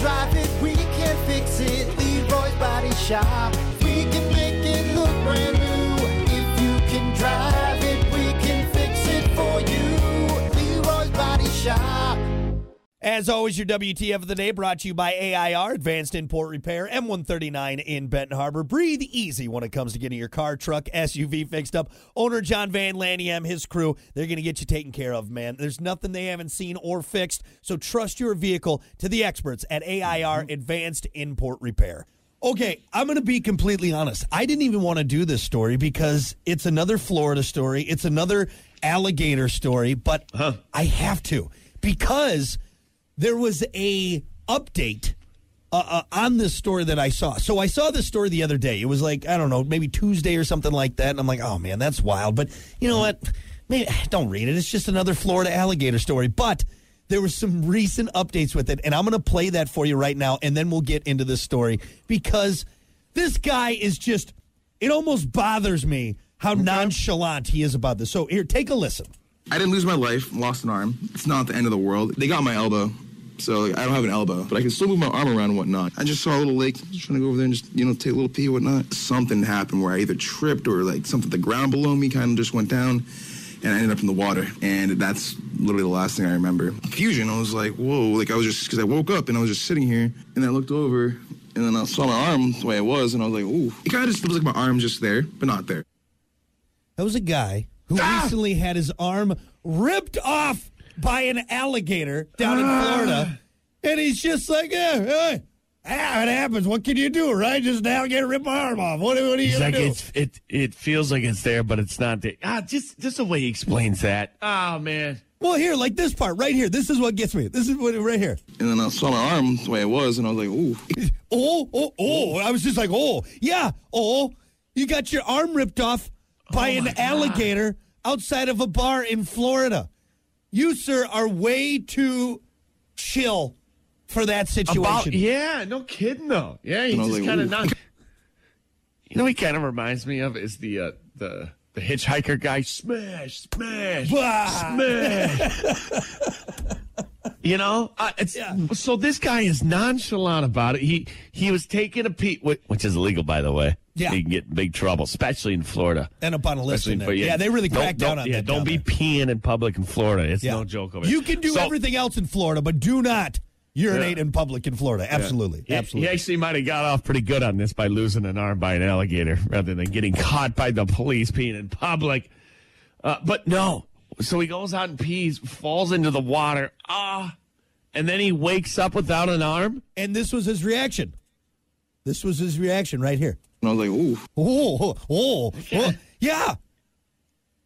drive it, we can fix it. Leroy's Body Shop. We can make it look brand new. If you can drive it, we can fix it for you. Leroy's Body Shop. As always, your WTF of the day brought to you by AIR, Advanced Import Repair, M139 in Benton Harbor. Breathe easy when it comes to getting your car, truck, SUV fixed up. Owner John Van Laniam, his crew, they're going to get you taken care of, man. There's nothing they haven't seen or fixed, so trust your vehicle to the experts at AIR, mm-hmm. Advanced Import Repair. Okay, I'm going to be completely honest. I didn't even want to do this story because it's another Florida story. It's another alligator story, but I have to because there was a update uh, uh, on this story that I saw. So I saw this story the other day. It was like I don't know, maybe Tuesday or something like that, and I'm like, oh man, that's wild. But you know what? Maybe don't read it. It's just another Florida alligator story. But there were some recent updates with it, and I'm going to play that for you right now, and then we'll get into this story because this guy is just. It almost bothers me how nonchalant he is about this. So here, take a listen. I didn't lose my life, lost an arm. It's not the end of the world. They got my elbow, so I don't have an elbow, but I can still move my arm around and whatnot. I just saw a little lake, just trying to go over there and just, you know, take a little pee and whatnot. Something happened where I either tripped or like something, the ground below me kind of just went down and I ended up in the water. And that's literally the last thing I remember. Confusion, I was like, whoa, like I was just, because I woke up and I was just sitting here and I looked over and then I saw my arm the way it was and I was like, ooh. It kind of just looks like my arm just there, but not there. That was a guy who ah! recently had his arm ripped off by an alligator down in Florida. And he's just like, yeah, yeah, ah, it happens. What can you do, right? Just an alligator rip my arm off. What, what are you It's going like do? it's it it feels like it's there, but it's not there. Ah, just just the way he explains that. Oh man. Well, here, like this part right here. This is what gets me. This is what right here. And then I saw my arm the way it was and I was like, ooh. Oh, oh, oh. I was just like, oh, yeah, oh. You got your arm ripped off by Oh, an my God. alligator outside of a bar in Florida. You, sir, are way too chill for that situation. About yeah, no kidding though. Yeah, he's And I was just like, kind of not. You know, he kind of reminds me of is the uh, the the hitchhiker guy. Smash, smash, Bah. smash. you know, uh, it's Yeah. so this guy is nonchalant about it. He he was taking a pee, which is illegal, by the way. Yeah. you can get in big trouble, especially in Florida. And up on a list Especially in there. for- Yeah, they really Don't- down don't- on yeah, that. Don't be there. peeing in public in Florida. It's Yeah. no joke over You can do So- everything else in Florida, but do not urinate Yeah. in public in Florida. Absolutely. He, Absolutely. he actually might have got off pretty good on this by losing an arm by an alligator rather than getting caught by the police peeing in public. Uh, but no. So he goes out and pees, falls into the water. Ah. and then he wakes up without an arm. and this was his reaction. This was his reaction right here. And I was like, ooh. Oh, oh, oh, oh, yeah.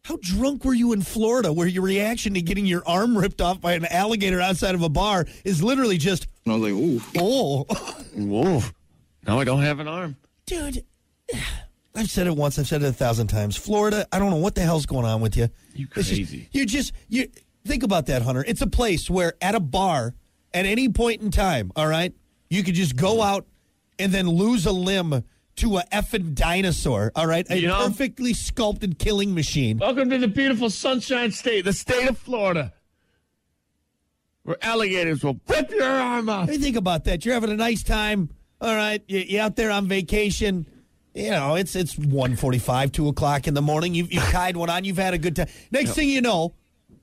How drunk were you in Florida where your reaction to getting your arm ripped off by an alligator outside of a bar is literally just, And I was like, ooh. oh. Whoa. Now I don't have an arm. Dude, I've said it once, I've said it a thousand times. Florida, I don't know what the hell's going on with you. You It's just- crazy. you just, you think about that, Hunter. It's a place where at a bar, at any point in time, all right, you could just go out and then lose a limb to a effing dinosaur, all right? A You know- perfectly sculpted killing machine. Welcome to the beautiful Sunshine State, the state of Florida, where alligators will rip your arm off. Hey, think about that. You're having a nice time. All right, you- you're out there on vacation. You know, it's it's 1.45, 2 o'clock in the morning. You've, you've tied one on. You've had a good time. Next thing you know,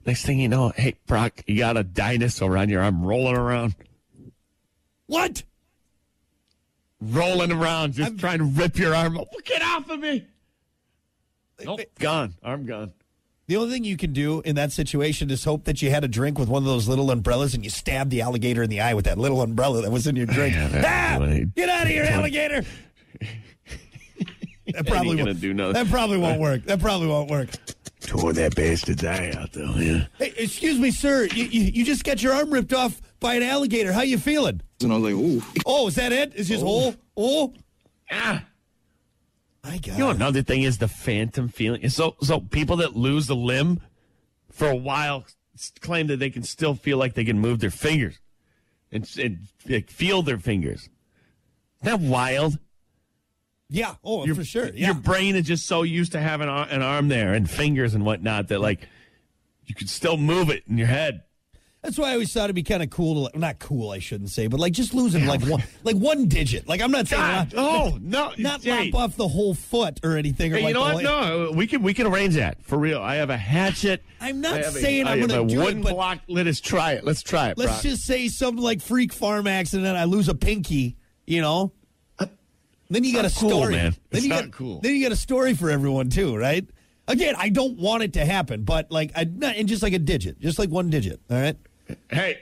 Next thing you know, hey, Brock, you got a dinosaur on your arm rolling around. what? Rolling around, just trying to rip your arm. off. Get off of me! Nope, gone. Arm gone. The only thing you can do in that situation is hope that you had a drink with one of those little umbrellas and you stabbed the alligator in the eye with that little umbrella that was in your drink. Yeah, ah! Get out of here, alligator! That probably gonna won't do nothing. That probably won't work. That probably won't work. Tore that bastard's eye out, though. Yeah. Hey, excuse me, sir. You, you, you just got your arm ripped off by an alligator. How you feeling? And I was like, ooh. Oh, is that it? Is just oh oh? Ah. My God. You know, another thing is the phantom feeling. So, so people that lose a limb for a while claim that they can still feel like they can move their fingers and, and like, feel their fingers. Isn't that wild? yeah. Oh, for sure. Yeah. Your brain is just so used to having an arm there and fingers and whatnot that like you can still move it in your head. That's why I always thought it'd be kind of cool to, not cool, I shouldn't say, but like just losing like one, like one digit. Like I'm not saying God, not, oh no, not Jay. lop off the whole foot or anything. Or Hey, like you know what? No, we can we can arrange that for real. I have a hatchet. I'm not saying I I'm gonna a do it, wooden but- block. Let us try it. Let's try it. Let's Brock. just say something like freak farm accident. I lose a pinky. You know. Then you got a not cool, story. man. Then It's you not got, cool. Then you got a story for everyone too, right? Again, I don't want it to happen, but like, I, not, and just like a digit, just like one digit. All right. Hey,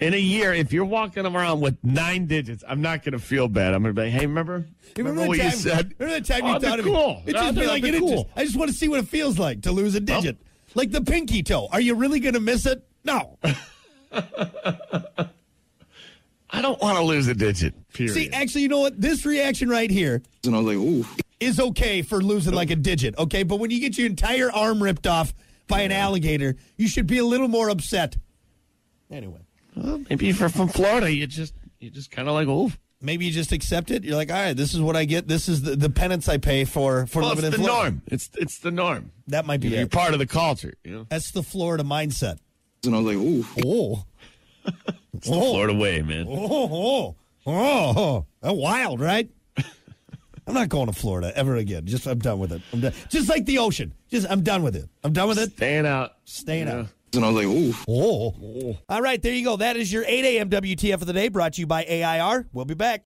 in a year, if you're walking around with nine digits, I'm not going to feel bad. I'm going to be, hey, remember? Remember, what the you time, said? Remember the time Oh, you that'd thought be of cool. It No, just be that'd like be it cool. just- I just want to see what it feels like to lose a digit, like the pinky toe. Are you really going to miss it? No. I don't want to lose a digit. Period. See, actually, you know what? This reaction right here And I was like, ooh. is okay for losing like a digit, okay? But when you get your entire arm ripped off by an alligator, you should be a little more upset. Anyway, Well, maybe if you're from Florida, you just you just kind of like, oh, maybe you just accept it. You're like, all right, this is what I get. This is the, the penance I pay for for well, it's living the in Florida. norm. It's it's the norm. That might be You're it. part of the culture. You know, That's the Florida mindset. And I was like, ooh. Oh, it's the oh. Florida way, man. oh, oh, oh, oh. That's wild, right? I'm not going to Florida ever again. Just I'm done with it. I'm done. Just like the ocean. Just I'm done with it. I'm done with it. Staying out. Staying Yeah. out. And I was like, ooh. Oh. All right, there you go. That is your 8 a.m. WTF of the day brought to you by AIR. We'll be back.